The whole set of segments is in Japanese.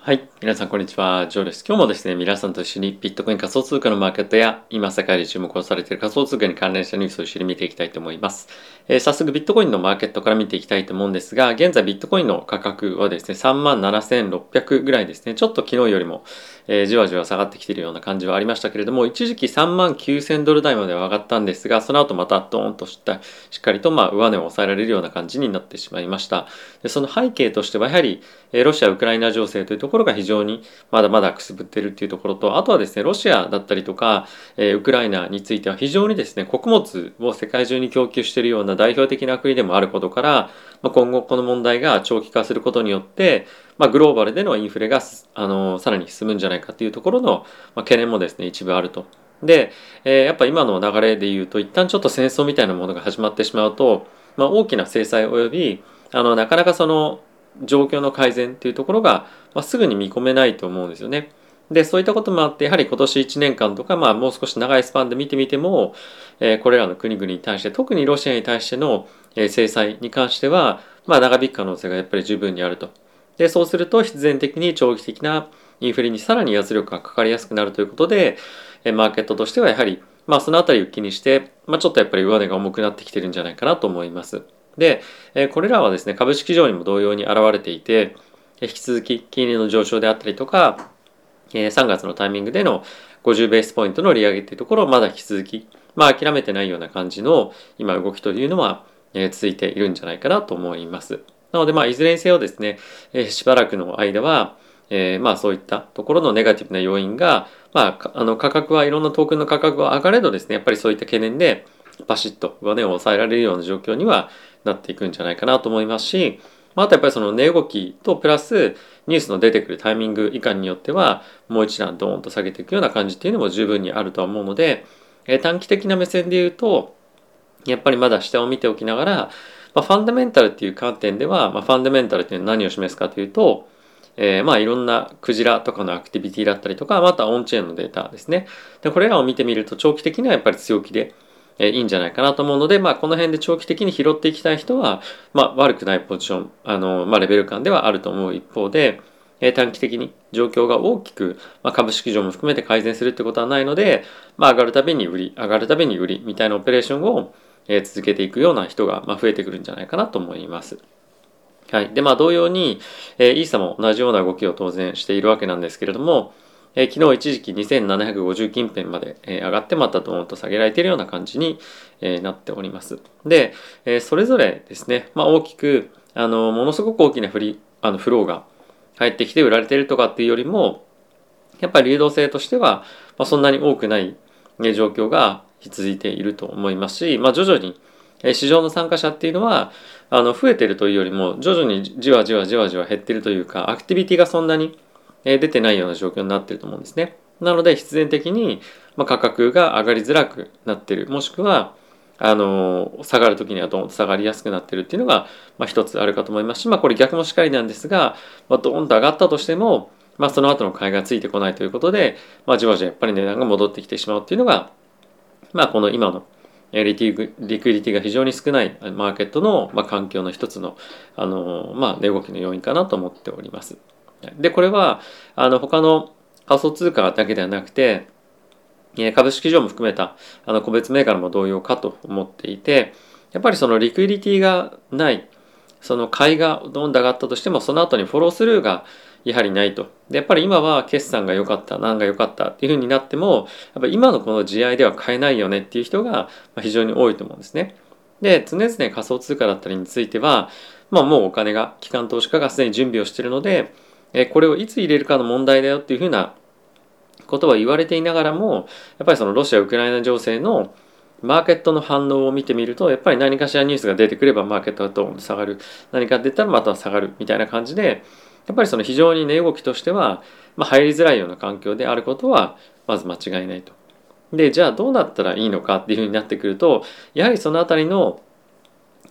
はい。皆さん、こんにちは。ジョーです。今日もですね、皆さんと一緒にビットコイン仮想通貨のマーケットや、今世界で注目をされている仮想通貨に関連したニュースを一緒に見ていきたいと思います。えー、早速、ビットコインのマーケットから見ていきたいと思うんですが、現在ビットコインの価格はですね、37,600ぐらいですね。ちょっと昨日よりも、えー、じわじわ下がってきているような感じはありましたけれども、一時期39,000ドル台までは上がったんですが、その後またドーンとした、しっかりとまあ上値を抑えられるような感じになってしまいました。でその背景としては、やはり、ロシア・ウクライナ情勢というところが非常にまだまだくすぶってるっていうところと、あとはですね、ロシアだったりとか、え、ウクライナについては非常にですね、穀物を世界中に供給しているような代表的な国でもあることから、ま、今後この問題が長期化することによって、まあ、グローバルでのインフレが、あのさらに進むんじゃないかっていうところの、ま、懸念もですね、一部あると。で、え、やっぱ今の流れで言うと、一旦ちょっと戦争みたいなものが始まってしまうと、まあ、大きな制裁及び、あの、なかなかその、状況の改善っていうところが、まあ、すぐに見込めないと思うんですよね。で、そういったこともあって、やはり今年1年間とか、まあもう少し長いスパンで見てみても、えー、これらの国々に対して、特にロシアに対しての、え、制裁に関しては、まあ長引く可能性がやっぱり十分にあると。で、そうすると必然的に長期的なインフレにさらに圧力がかかりやすくなるということで、え、マーケットとしてはやはり、まあそのあたりを気にして、まあちょっとやっぱり上値が重くなってきてるんじゃないかなと思います。で、これらはですね、株式上にも同様に現れていて、引き続き金利の上昇であったりとか、3月のタイミングでの50ベースポイントの利上げっていうところをまだ引き続き、まあ諦めてないような感じの今動きというのは、え続いているんじゃないかなと思います。なのでまあいずれにせよですね、しばらくの間は、え、まあそういったところのネガティブな要因が、まあ、あの価格はいろんなトークンの価格は上がれどですね、やっぱりそういった懸念でパシッと上値を抑えられるような状況にはなっていくんじゃないかなと思いますし、まあ、あとやっぱりその値動きとプラスニュースの出てくるタイミング以下によってはもう一段ドーンと下げていくような感じっていうのも十分にあるとは思うので、え短期的な目線で言うとやっぱりまだ下を見ておきながら、まあ、ファンダメンタルっていう観点では、まあ、ファンダメンタルっていうのは何を示すかというと、えー、まあいろんなクジラとかのアクティビティだったりとかまたオンチェーンのデータですね。でこれらを見てみると長期的にはやっぱり強気でえいいんじゃないかなと思うので、まあ、この辺で長期的に拾っていきたい人は、まあ、悪くないポジション、あの、まあ、レベル感ではあると思う一方で、え短期的に状況が大きく、まあ、株式上も含めて改善するってことはないので、まあ、上がるたびに売り、上がるたびに売りみたいなオペレーションを、え続けていくような人が、ま増えてくるんじゃないかなと思います。はい。で、まあ、同様に、えー、イーサも同じような動きを当然しているわけなんですけれども、えー、昨日一時期2750近辺まで、えー、上がってまたドーンと下げられているような感じに、えー、なっております。で、え、それぞれですね、まあ、大きくあのものすごく大きなフリあのフローが入ってきて売られているとかっていうよりもやっぱり流動性としては、まあ、そんなに多くない、ね、状況が続いていると思いますし、まあ、徐々に市場の参加者っていうのはあの増えてるというよりも徐々にじわじわじわじわ減ってるというかアクティビティがそんなに出てないような状況になってると思うんですね。なので必然的に価格が上がりづらくなってるもしくはあの下がる時にはドーンと下がりやすくなってるっていうのが、まあ、一つあるかと思いますし、まあ、これ逆もしっかりなんですが、まあ、ドーンと上がったとしても、まあ、その後の買いがついてこないということで、まあ、じわじわやっぱり値段が戻ってきてしまうっていうのが、まあ、この今のリクリティが非常に少ないマーケットの、まあ、環境の一つのあの、まあ、値動きの要因かなと思っております。で、これは、あの、他の仮想通貨だけではなくて、株式上も含めたあの個別銘柄も同様かと思っていて、やっぱりそのリクイリティがない、その買いがどんどん上がったとしても、その後にフォロースルーがやはりないと。で、やっぱり今は決算が良かった、何が良かったっていうふうになっても、やっぱり今のこの地合いでは買えないよねっていう人が非常に多いと思うんですね。で、常々仮想通貨だったりについては、まあもうお金が、機関投資家がすでに準備をしているので、えこれをいつ入れるかの問題だよっていうふうなことは言われていながらもやっぱりそのロシア・ウクライナ情勢のマーケットの反応を見てみるとやっぱり何かしらニュースが出てくればマーケットがドーンと下がる何か出たらまた下がるみたいな感じでやっぱりその非常に値動きとしては、ま、入りづらいような環境であることはまず間違いないと。でじゃあどうなったらいいのかっていうふうになってくるとやはりその辺りの、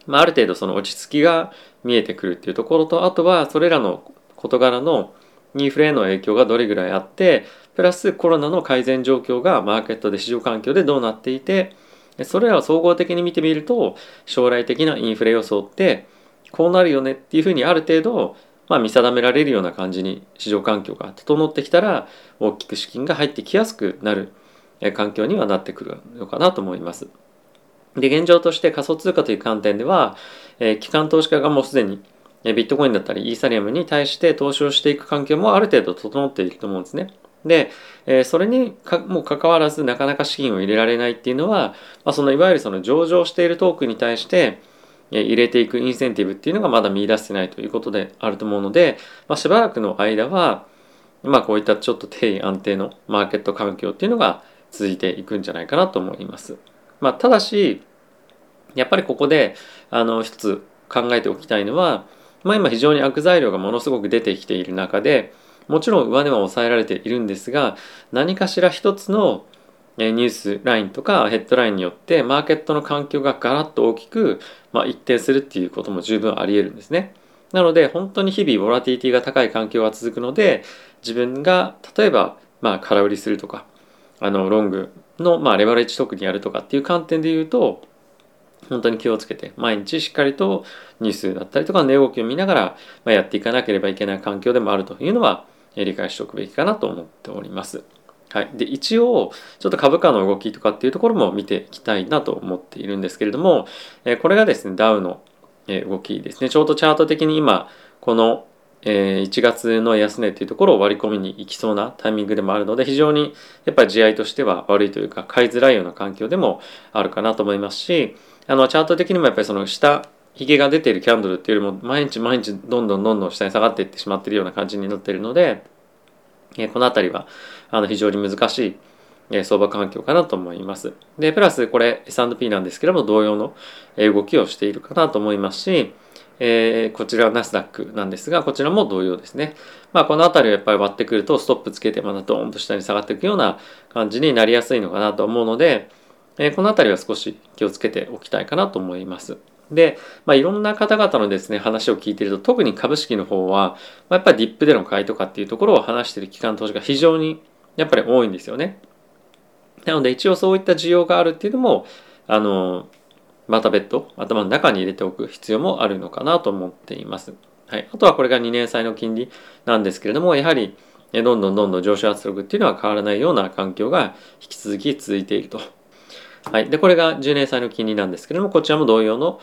まあ、ある程度その落ち着きが見えてくるっていうところとあとはそれらの事柄のインフレへの影響がどれぐらいあってプラスコロナの改善状況がマーケットで市場環境でどうなっていてそれらを総合的に見てみると将来的なインフレ予想ってこうなるよねっていうふうにある程度まあ、見定められるような感じに市場環境が整ってきたら大きく資金が入ってきやすくなる環境にはなってくるのかなと思います。で現状として仮想通貨という観点では、えー、機関投資家がもうすでにビットコインだったりイーサリアムに対して投資をしていく環境もある程度整っていると思うんですね。で、え、それにかもかかわらずなかなか資金を入れられないっていうのは、まあ、そのいわゆるその上場しているトークに対して入れていくインセンティブっていうのがまだ見出してないということであると思うので、まあ、しばらくの間は、まあ、こういったちょっと定位安定のマーケット環境っていうのが続いていくんじゃないかなと思います。まあ、ただしやっぱりここであの一つ考えておきたいのは、まあ、今非常に悪材料がものすごく出てきている中でもちろん上値は抑えられているんですが何かしら一つのニュースラインとかヘッドラインによってマーケットの環境がガラッと大きく、まあ、一定するっていうことも十分あり得るんですね。なので本当に日々ボラティティが高い環境が続くので自分が例えばまあ空売りするとかあのロングのまあレバレッジ特にやるとかっていう観点で言うと本当に気をつけて毎日しっかりとニュースだったりとか値動きを見ながら、まやっていかなければいけない環境でもあるというのは理解しておくべきかなと思っております。はい、で一応ちょっと株価の動きとかっていうところも見ていきたいなと思っているんですけれども、えこれがですねダウの動きですねちょうどチャート的に今このえ1月の安値っていうところを割り込みに行きそうなタイミングでもあるので非常にやっぱり地合いとしては悪いというか買いづらいような環境でもあるかなと思いますしあのチャート的にもやっぱりその下ひげが出ているキャンドルっていうよりも毎日毎日どんどんどんどん下に下がっていってしまっているような感じになっているので、えこの辺りはあの非常に難しいえ相場環境かなと思います。で、プラスこれ S&P なんですけども同様の動きをしているかなと思いますし、えー、こちらはナスダックなんですが、こちらも同様ですね。まあこの辺りをやっぱり割ってくるとストップつけてまたドーンと下に下がっていくような感じになりやすいのかなと思うので、えー、この辺りは少し気をつけておきたいかなと思います。で、まあ、いろんな方々のですね話を聞いていると特に株式の方は、まあ、やっぱりディップでの買いとかっていうところを話している機関投資が非常にやっぱり多いんですよね。なので一応そういった需要があるっていうのもあのまた別途頭の中に入れておく必要もあるのかなと思っています。はい、あとはこれが2年債の金利なんですけれどもやはりどんどんどんどん上昇圧力っていうのは変わらないような環境が引き続き続いていると。はい、でこれが10年債の金利なんですけれどもこちらも同様の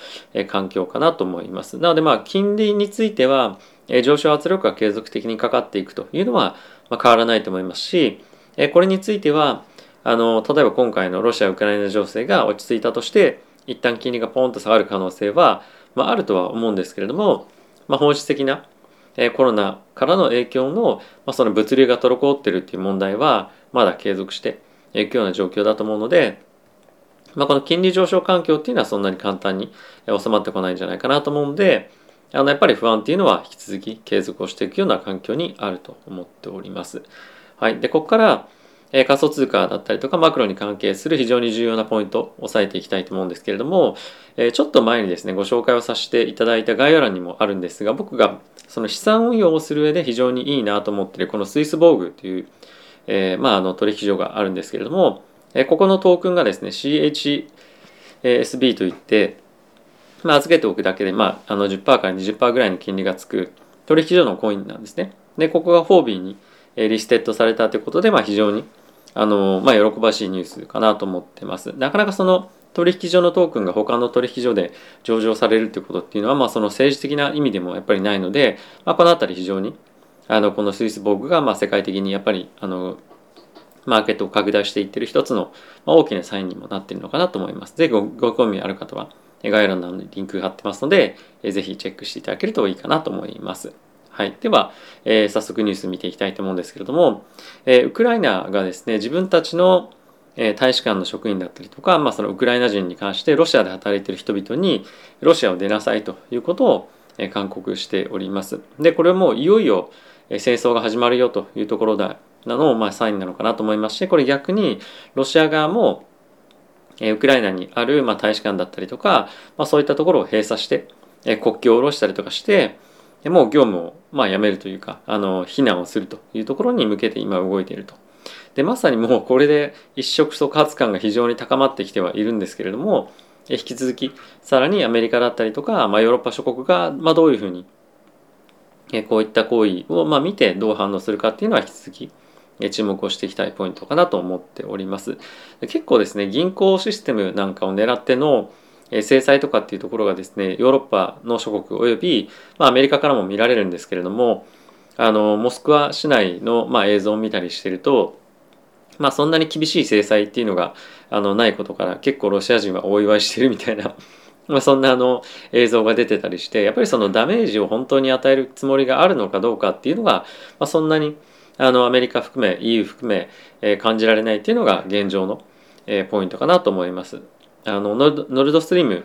環境かなと思います。なのでまあ金利については上昇圧力が継続的にかかっていくというのは変わらないと思いますしこれについてはあの例えば今回のロシア・ウクライナ情勢が落ち着いたとして一旦金利がポンと下がる可能性は、まあ、あるとは思うんですけれども、まあ、本質的な、えコロナからの影響の,、まあその物流が滞ってるっていう問題はまだ継続していくような状況だと思うので、まあ、この金利上昇環境っていうのはそんなに簡単に収まってこないんじゃないかなと思うんであのやっぱり不安っていうのは引き続き継続をしていくような環境にあると思っております。はい、でここからえ仮想通貨だったりとかマクロに関係する非常に重要なポイントを押さえていきたいと思うんですけれども、えちょっと前にですねご紹介をさせていただいた概要欄にもあるんですが僕がその資産運用をする上で非常にいいなと思っているこのスイスボーグという、えー、まあ、あの取引所があるんですけれども、えここのトークンがですね CHSB といってまあ、預けておくだけで、まあ、あの10%から20%ぐらいの金利がつく取引所のコインなんですね。で、ここがフォービーにリステッドされたということで、まあ、非常にあの、まあ、喜ばしいニュースかなと思ってます。なかなかその取引所のトークンが他の取引所で上場されるっていうことっていうのは、まあ、その政治的な意味でもやっぱりないので、まあ、この辺り非常にあのこのスイスボーグがまあ世界的にやっぱりあのマーケットを拡大していってる一つの大きなサインにもなっているのかなと思います。ぜひご興味ある方は概要欄のリンク貼ってますので、ぜひチェックしていただけるといいかなと思います。はい、では、えー、早速ニュース見ていきたいと思うんですけれども、えー、ウクライナがですね自分たちの、大使館の職員だったりとか、まあ、そのウクライナ人に関してロシアで働いている人々にロシアを出なさいということを、勧告しております。でこれもいよいよ、戦争が始まるよというところだなのまあ、サインなのかなと思いますしこれ逆にロシア側もウクライナにある、ま、大使館だったりとか、まあ、そういったところを閉鎖して、国境を下ろしたりとかして、もう業務をまあやめるというかあの避難をするというところに向けて今動いていると。でまさにもうこれで一触即発感が非常に高まってきてはいるんですけれども引き続きさらにアメリカだったりとか、まあ、ヨーロッパ諸国が、まあ、どういうふうにこういった行為をま見てどう反応するかっていうのは引き続き注目をしていきたいポイントかなと思っております。結構ですね銀行システムなんかを狙っての制裁とかっていうところがですねヨーロッパの諸国および、まあ、アメリカからも見られるんですけれどもあのモスクワ市内の、まあ、映像を見たりしてると、まあ、そんなに厳しい制裁っていうのがあのないことから結構ロシア人はお祝いしてるみたいな まあそんなあの映像が出てたりしてやっぱりそのダメージを本当に与えるつもりがあるのかどうかっていうのが、まあ、そんなにあのアメリカ含め EU 含め、えー、感じられないっていうのが現状の、えー、ポイントかなと思います。あのノルノルドストリーム、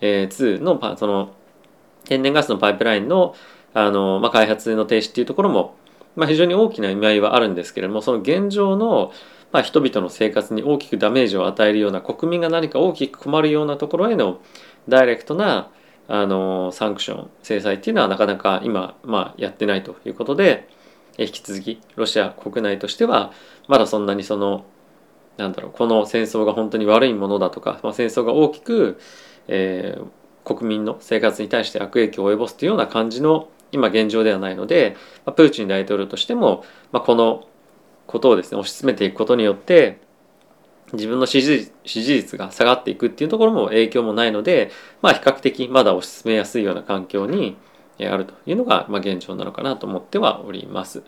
えー、2のその天然ガスのパイプラインのあの、まあ、開発の停止っていうところも、まあ、非常に大きな意味合いはあるんですけれどもその現状の、まあ、人々の生活に大きくダメージを与えるような国民が何か大きく困るようなところへのダイレクトなあのサンクション制裁っていうのはなかなか今、まあ、やってないということで引き続きロシア国内としてはまだそんなにそのなんだろうこの戦争が本当に悪いものだとか、まあ、戦争が大きく、えー、国民の生活に対して悪影響を及ぼすというような感じの今現状ではないので、まあ、プーチン大統領としても、まあ、このことをですね推し進めていくことによって自分の支持支持率が下がっていくっていうところも影響もないので、まあ、比較的まだ推し進めやすいような環境にあるというのが、現状なのかなと思ってはおります。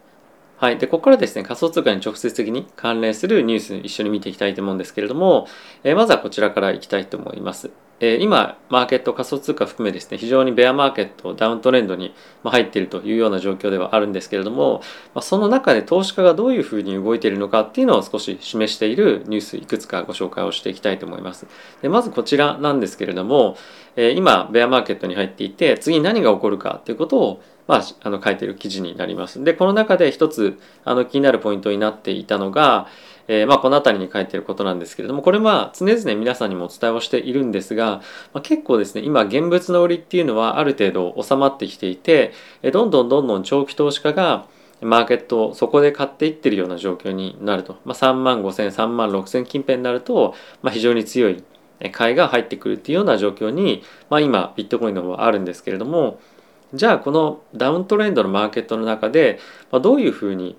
はい。で、ここからですね、仮想通貨に直接的に関連するニュース一緒に見ていきたいと思うんですけれども、えー、まずはこちらからいきたいと思います。えー、今、マーケット仮想通貨含めですね、非常にベアマーケット、ダウントレンドに入っているというような状況ではあるんですけれども、まあ、その中で投資家がどういうふうに動いているのかっていうのを少し示しているニュースいくつかご紹介をしていきたいと思います。でまずこちらなんですけれども、えー、今、ベアマーケットに入っていて、次何が起こるかということをまあ、あの書いてる記事になります。でこの中で一つあの気になるポイントになっていたのが、えー、まあ、この辺りに書いてることなんですけれどもこれは常々皆さんにもお伝えをしているんですが、まあ、結構ですね今現物の売りっていうのはある程度収まってきていてどんどんどんどん長期投資家がマーケットをそこで買っていってるような状況になると、まあ、3万5千3万6千近辺になると、まあ、非常に強い買いが入ってくるっていうような状況に、まあ、今ビットコインの方はあるんですけれどもじゃあこのダウントレンドのマーケットの中で、ま、どういうふうに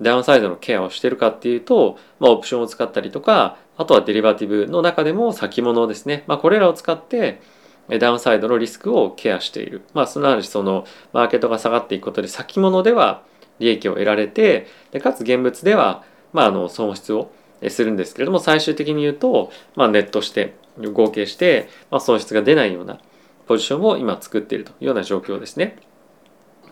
ダウンサイドのケアをしてるかっていうと、まあ、オプションを使ったりとかあとはデリバティブの中でも先物ですね、まあ、これらを使ってダウンサイドのリスクをケアしている、まあ、すなわちそのマーケットが下がっていくことで先物では利益を得られてでかつ現物では、まあ、あの損失をするんですけれども最終的に言うと、まあ、ネットして合計して、まあ、損失が出ないようなポジションを今作っているというような状況ですね。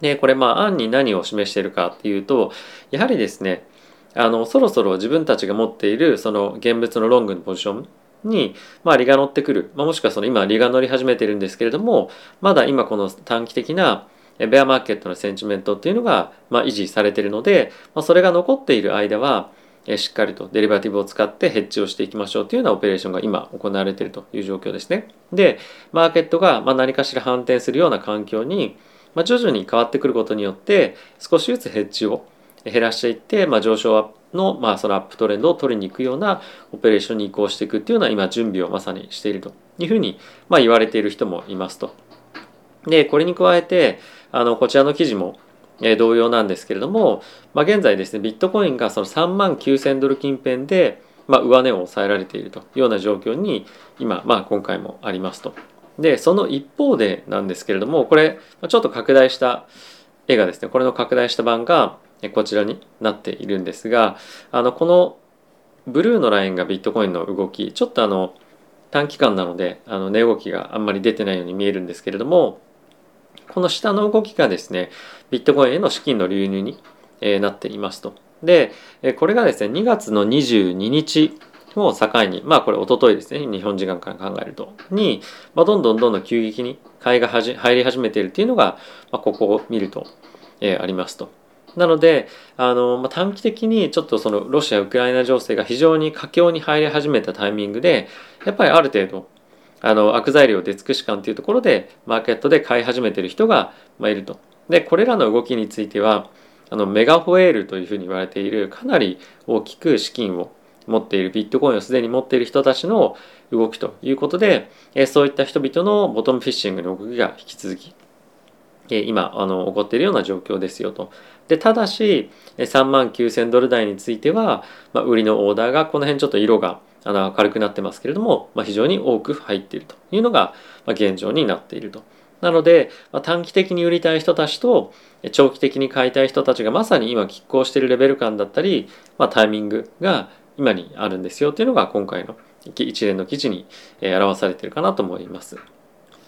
で、これまあ案に何を示しているかっていうと、やはりですね、あの、そろそろ自分たちが持っているその現物のロングのポジションに、まあ、利が乗ってくる、まあ、もしくはその今利が乗り始めてるんですけれどもまだ今この短期的なベアマーケットのセンチメントっていうのが、まあ、維持されてるので、まあ、それが残っている間はしっかりとデリバティブを使ってヘッジをしていきましょうというようなオペレーションが今行われているという状況ですね。で、マーケットがま何かしら反転するような環境にま徐々に変わってくることによって少しずつヘッジを減らしていって、ま、上昇の,、まあそのアップトレンドを取りに行くようなオペレーションに移行していくっていうような今準備をまさにしているというふうに、ま、言われている人もいますと。でこれに加えてあのこちらの記事もえ同様なんですけれども、まあ、現在ですねビットコインがその3万9000ドル近辺で、まあ、上値を抑えられているというような状況に今、まあ、今回もありますと。でその一方でなんですけれどもこれちょっと拡大した絵がですねこれの拡大した版がこちらになっているんですがあのこのブルーのラインがビットコインの動きちょっとあの短期間なのであの値動きがあんまり出てないように見えるんですけれどもこの下の動きがですね、ビットコインへの資金の流入にえなっていますと。で、えこれがですね、2月の22日を境に、まあこれ一昨日ですね、日本時間から考えると、に、まあ、どんどんどんどん急激に買いがはじ入り始めているっていうのが、まあ、ここを見ると、えー、ありますと。なので、あの、まあ、短期的にちょっとそのロシア・ウクライナ情勢が非常に佳境に入り始めたタイミングで、やっぱりある程度、あの悪材料出尽くし感というところでマーケットで買い始めている人が、いると。でこれらの動きについてはあのメガホエールというふうに言われているかなり大きく資金を持っているビットコインをすでに持っている人たちの動きということでそういった人々のボトムフィッシングの動きが引き続き今あの起こっているような状況ですよと。でただし3万9000ドル台については、まあ、売りのオーダーがこの辺ちょっと色があの明るくなってますけれども、まあ、非常に多く入っているというのが、ま、現状になっていると。なので、まあ、短期的に売りたい人たちと長期的に買いたい人たちがまさに今拮抗しているレベル感だったり、まあ、タイミングが今にあるんですよというのが今回の一連の記事に表されているかなと思います。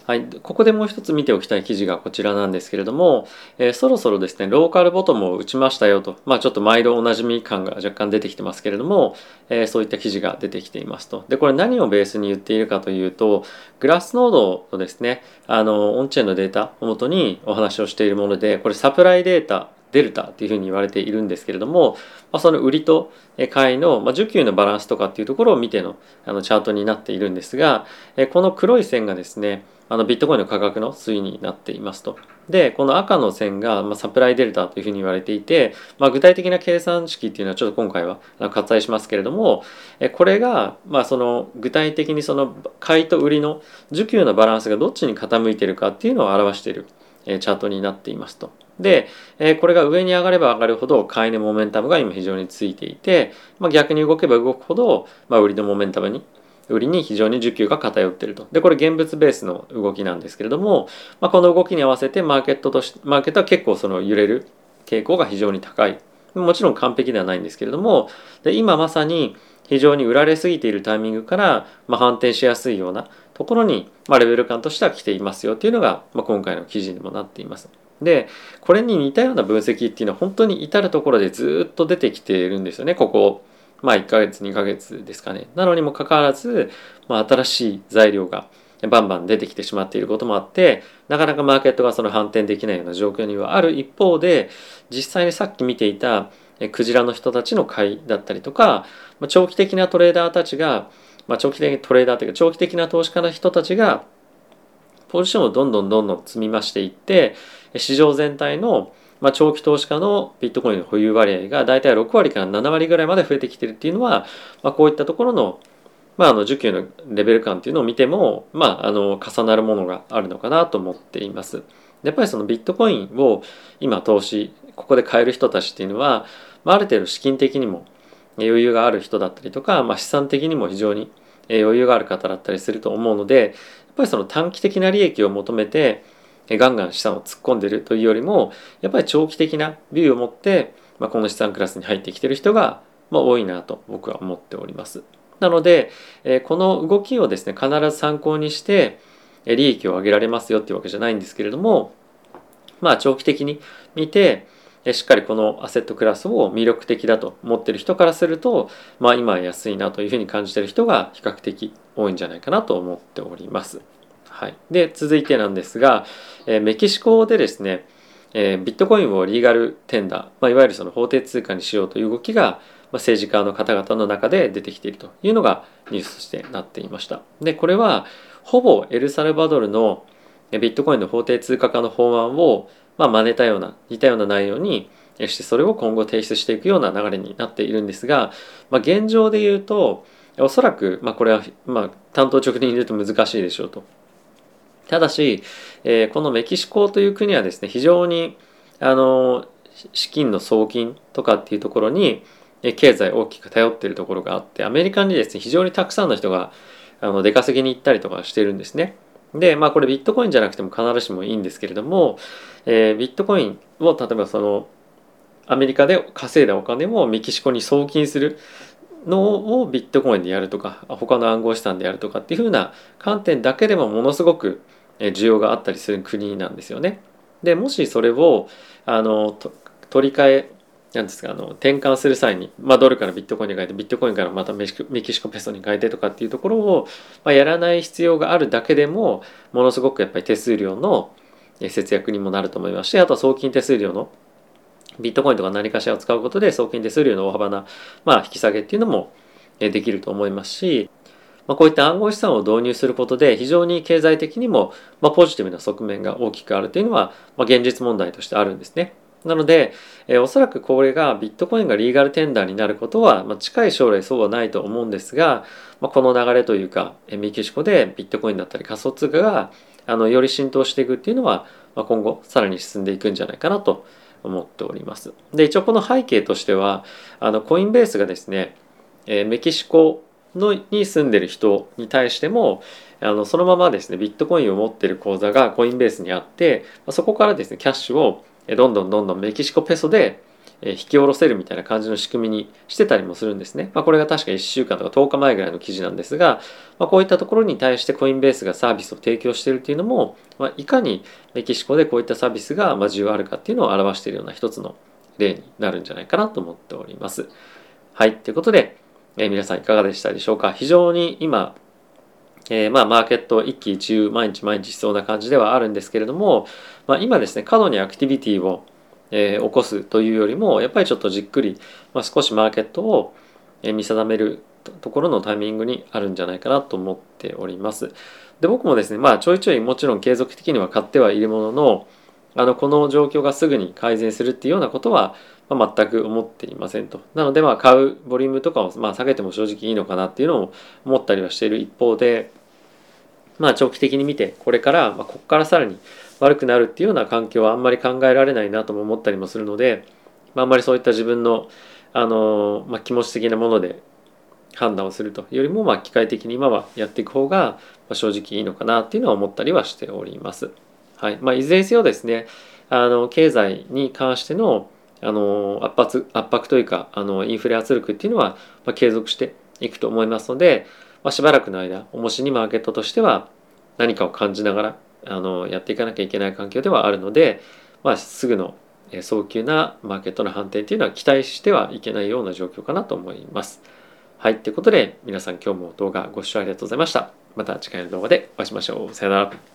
はい、ここでもう一つ見ておきたい記事がこちらなんですけれども、えー、そろそろですねローカルボトムを打ちましたよと、まあ、ちょっと毎度おなじみ感が若干出てきてますけれども、えー、そういった記事が出てきていますと。でこれ何をベースに言っているかというとグラスノードのですねあのオンチェーンのデータをもとにお話をしているものでこれサプライデータデルタっていうふうに言われているんですけれども、まあ、その売りと買いの、まあ、需給のバランスとかっていうところを見てのあのチャートになっているんですがこの黒い線がですねあのビットコインの価格の推移になっていますと。でこの赤の線が、ま、サプライデルタというふうに言われていて、まあ、具体的な計算式っていうのはちょっと今回は割愛しますけれどもこれが、ま、その具体的にその買いと売りの需給のバランスがどっちに傾いてるかっていうのを表しているチャートになっていますと。で、えこれが上に上がれば上がるほど買いのモメンタムが今非常についていて、まあ、逆に動けば動くほど、まあ、売りのモメンタムに売りに非常に需給が偏っていると。で、これ現物ベースの動きなんですけれども、まあ、この動きに合わせてマーケットとし、マーケットは結構その揺れる傾向が非常に高い。もちろん完璧ではないんですけれども、で今まさに非常に売られすぎているタイミングから、まあ、反転しやすいようなところに、まあ、レベル感としては来ていますよっていうのが、まあ、今回の記事にもなっています。でこれに似たような分析っていうのは本当に至るところでずっと出てきているんですよねここまあ1ヶ月2ヶ月ですかね。なのにもかかわらず、まあ、新しい材料がバンバン出てきてしまっていることもあってなかなかマーケットがその反転できないような状況にはある。一方で実際にさっき見ていたクジラの人たちの買いだったりとか長期的なトレーダーたちが、まあ、長期的トレーダーというか長期的な投資家の人たちがポジションをどんどんどんどん積み増していって市場全体のまあ、長期投資家のビットコインの保有割合が大体6割から7割ぐらいまで増えてきてるっていうのは、まあ、こういったところの,、まあ、あの需給のレベル感っていうのを見ても、まあ、あの重なるものがあるのかなと思っています。やっぱりそのビットコインを今投資ここで買える人たちっていうのは、まあ、ある程度資金的にも余裕がある人だったりとか、まあ、資産的にも非常に余裕がある方だったりすると思うのでやっぱりその短期的な利益を求めてガンガン資産を突っ込んでるというよりもやっぱり長期的なビューを持って、まあ、この資産クラスに入ってきてる人が、まあ、多いなと僕は思っております。なので、えこの動きをですね必ず参考にして利益を上げられますよっていうわけじゃないんですけれどもまあ長期的に見てしっかりこのアセットクラスを魅力的だと思ってる人からすると、まあ、今は安いなというふうに感じてる人が比較的多いんじゃないかなと思っております。はい、で続いてなんですが、え、メキシコでですね、え、ビットコインをリーガルテンダー、まあ、いわゆるその法定通貨にしようという動きが、ま、政治家の方々の中で出てきているというのがニュースとしてなっていました。でこれはほぼエルサルバドルのビットコインの法定通貨化の法案を、まあ、真似たような似たような内容にしてそれを今後提出していくような流れになっているんですが、まあ、現状で言うとおそらく、まあ、これは、まあ、担当直入に言うと難しいでしょうとただし、え、このメキシコという国はですね非常にあの資金の送金とかっていうところに経済大きく頼っているところがあってアメリカにですね非常にたくさんの人があの出稼ぎに行ったりとかしてるんですね。でまあこれビットコインじゃなくても必ずしもいいんですけれども、えー、ビットコインを例えばそのアメリカで稼いだお金をメキシコに送金するのをビットコインでやるとか他の暗号資産でやるとかっていうふうな観点だけでもものすごく需要があったりする国なんですよね。でもしそれをあの取り替えなんですかあの転換する際に、まあ、ドルからビットコインに変えてビットコインからまたメキシコペソに変えてとかっていうところを、まあ、やらない必要があるだけでもものすごくやっぱり手数料の節約にもなると思いますしあとは送金手数料のビットコインとか何かしらを使うことで送金手数料の大幅な、まあ、引き下げっていうのもできると思いますしまあ、こういった暗号資産を導入することで非常に経済的にも、まあ、ポジティブな側面が大きくあるというのは、まあ、現実問題としてあるんですね。なので、えー、おそらくこれがビットコインがリーガルテンダーになることは、まあ、近い将来そうはないと思うんですが、まあ、この流れというか、えメキシコでビットコインだったり仮想通貨があのより浸透していくっていうのは、まあ、今後さらに進んでいくんじゃないかなと思っております。で一応この背景としてはあのコインベースがですね、えー、メキシコのに住んでる人に対してもあのそのままですねビットコインを持ってる口座がコインベースにあってそこからですねキャッシュをどんどんどんどんメキシコペソで引き下ろせるみたいな感じの仕組みにしてたりもするんですね。まあ、これが確か1週間とか10日前ぐらいの記事なんですが、まあ、こういったところに対してコインベースがサービスを提供しているっていうのも、まあ、いかにメキシコでこういったサービスが需要あるかっていうのを表しているような一つの例になるんじゃないかなと思っております。はい。ということで、えー、皆さんいかがでしたでしょうか？非常に今、えー、まあマーケット一喜一憂毎日毎日しそうな感じではあるんですけれども、まあ、今ですね過度にアクティビティをえー、起こすというよりもやっぱりちょっとじっくり、まあ、少しマーケットを見定めるところのタイミングにあるんじゃないかなと思っております。で僕もですねまあちょいちょいもちろん継続的には買ってはいるもののあのこの状況がすぐに改善するっていうようなことは、まあ、全く思っていませんと。なのでまあ買うボリュームとかをまあ下げても正直いいのかなっていうのを思ったりはしている一方でまあ長期的に見てこれから、まあ、ここからさらに悪くなるっていうような環境はあんまり考えられないなとも思ったりもするので、まあ、あんまりそういった自分のあの、まあ、気持ち的なもので判断をするというよりも、まあ、機械的に今はやっていく方が正直いいのかなっていうのは思ったりはしております。はいまあ、いずれにせよですねあの経済に関してのあの圧迫圧迫というかあのインフレ圧力っていうのは、ま、継続していくと思いますので、まあ、しばらくの間重しにマーケットとしては何かを感じながらあのやっていかなきゃいけない環境ではあるので、まあ、すぐの早急なマーケットの反転というのは期待してはいけないような状況かなと思います。はい。ということで、皆さん今日も動画ご視聴ありがとうございました。また次回の動画でお会いしましょう。さよなら。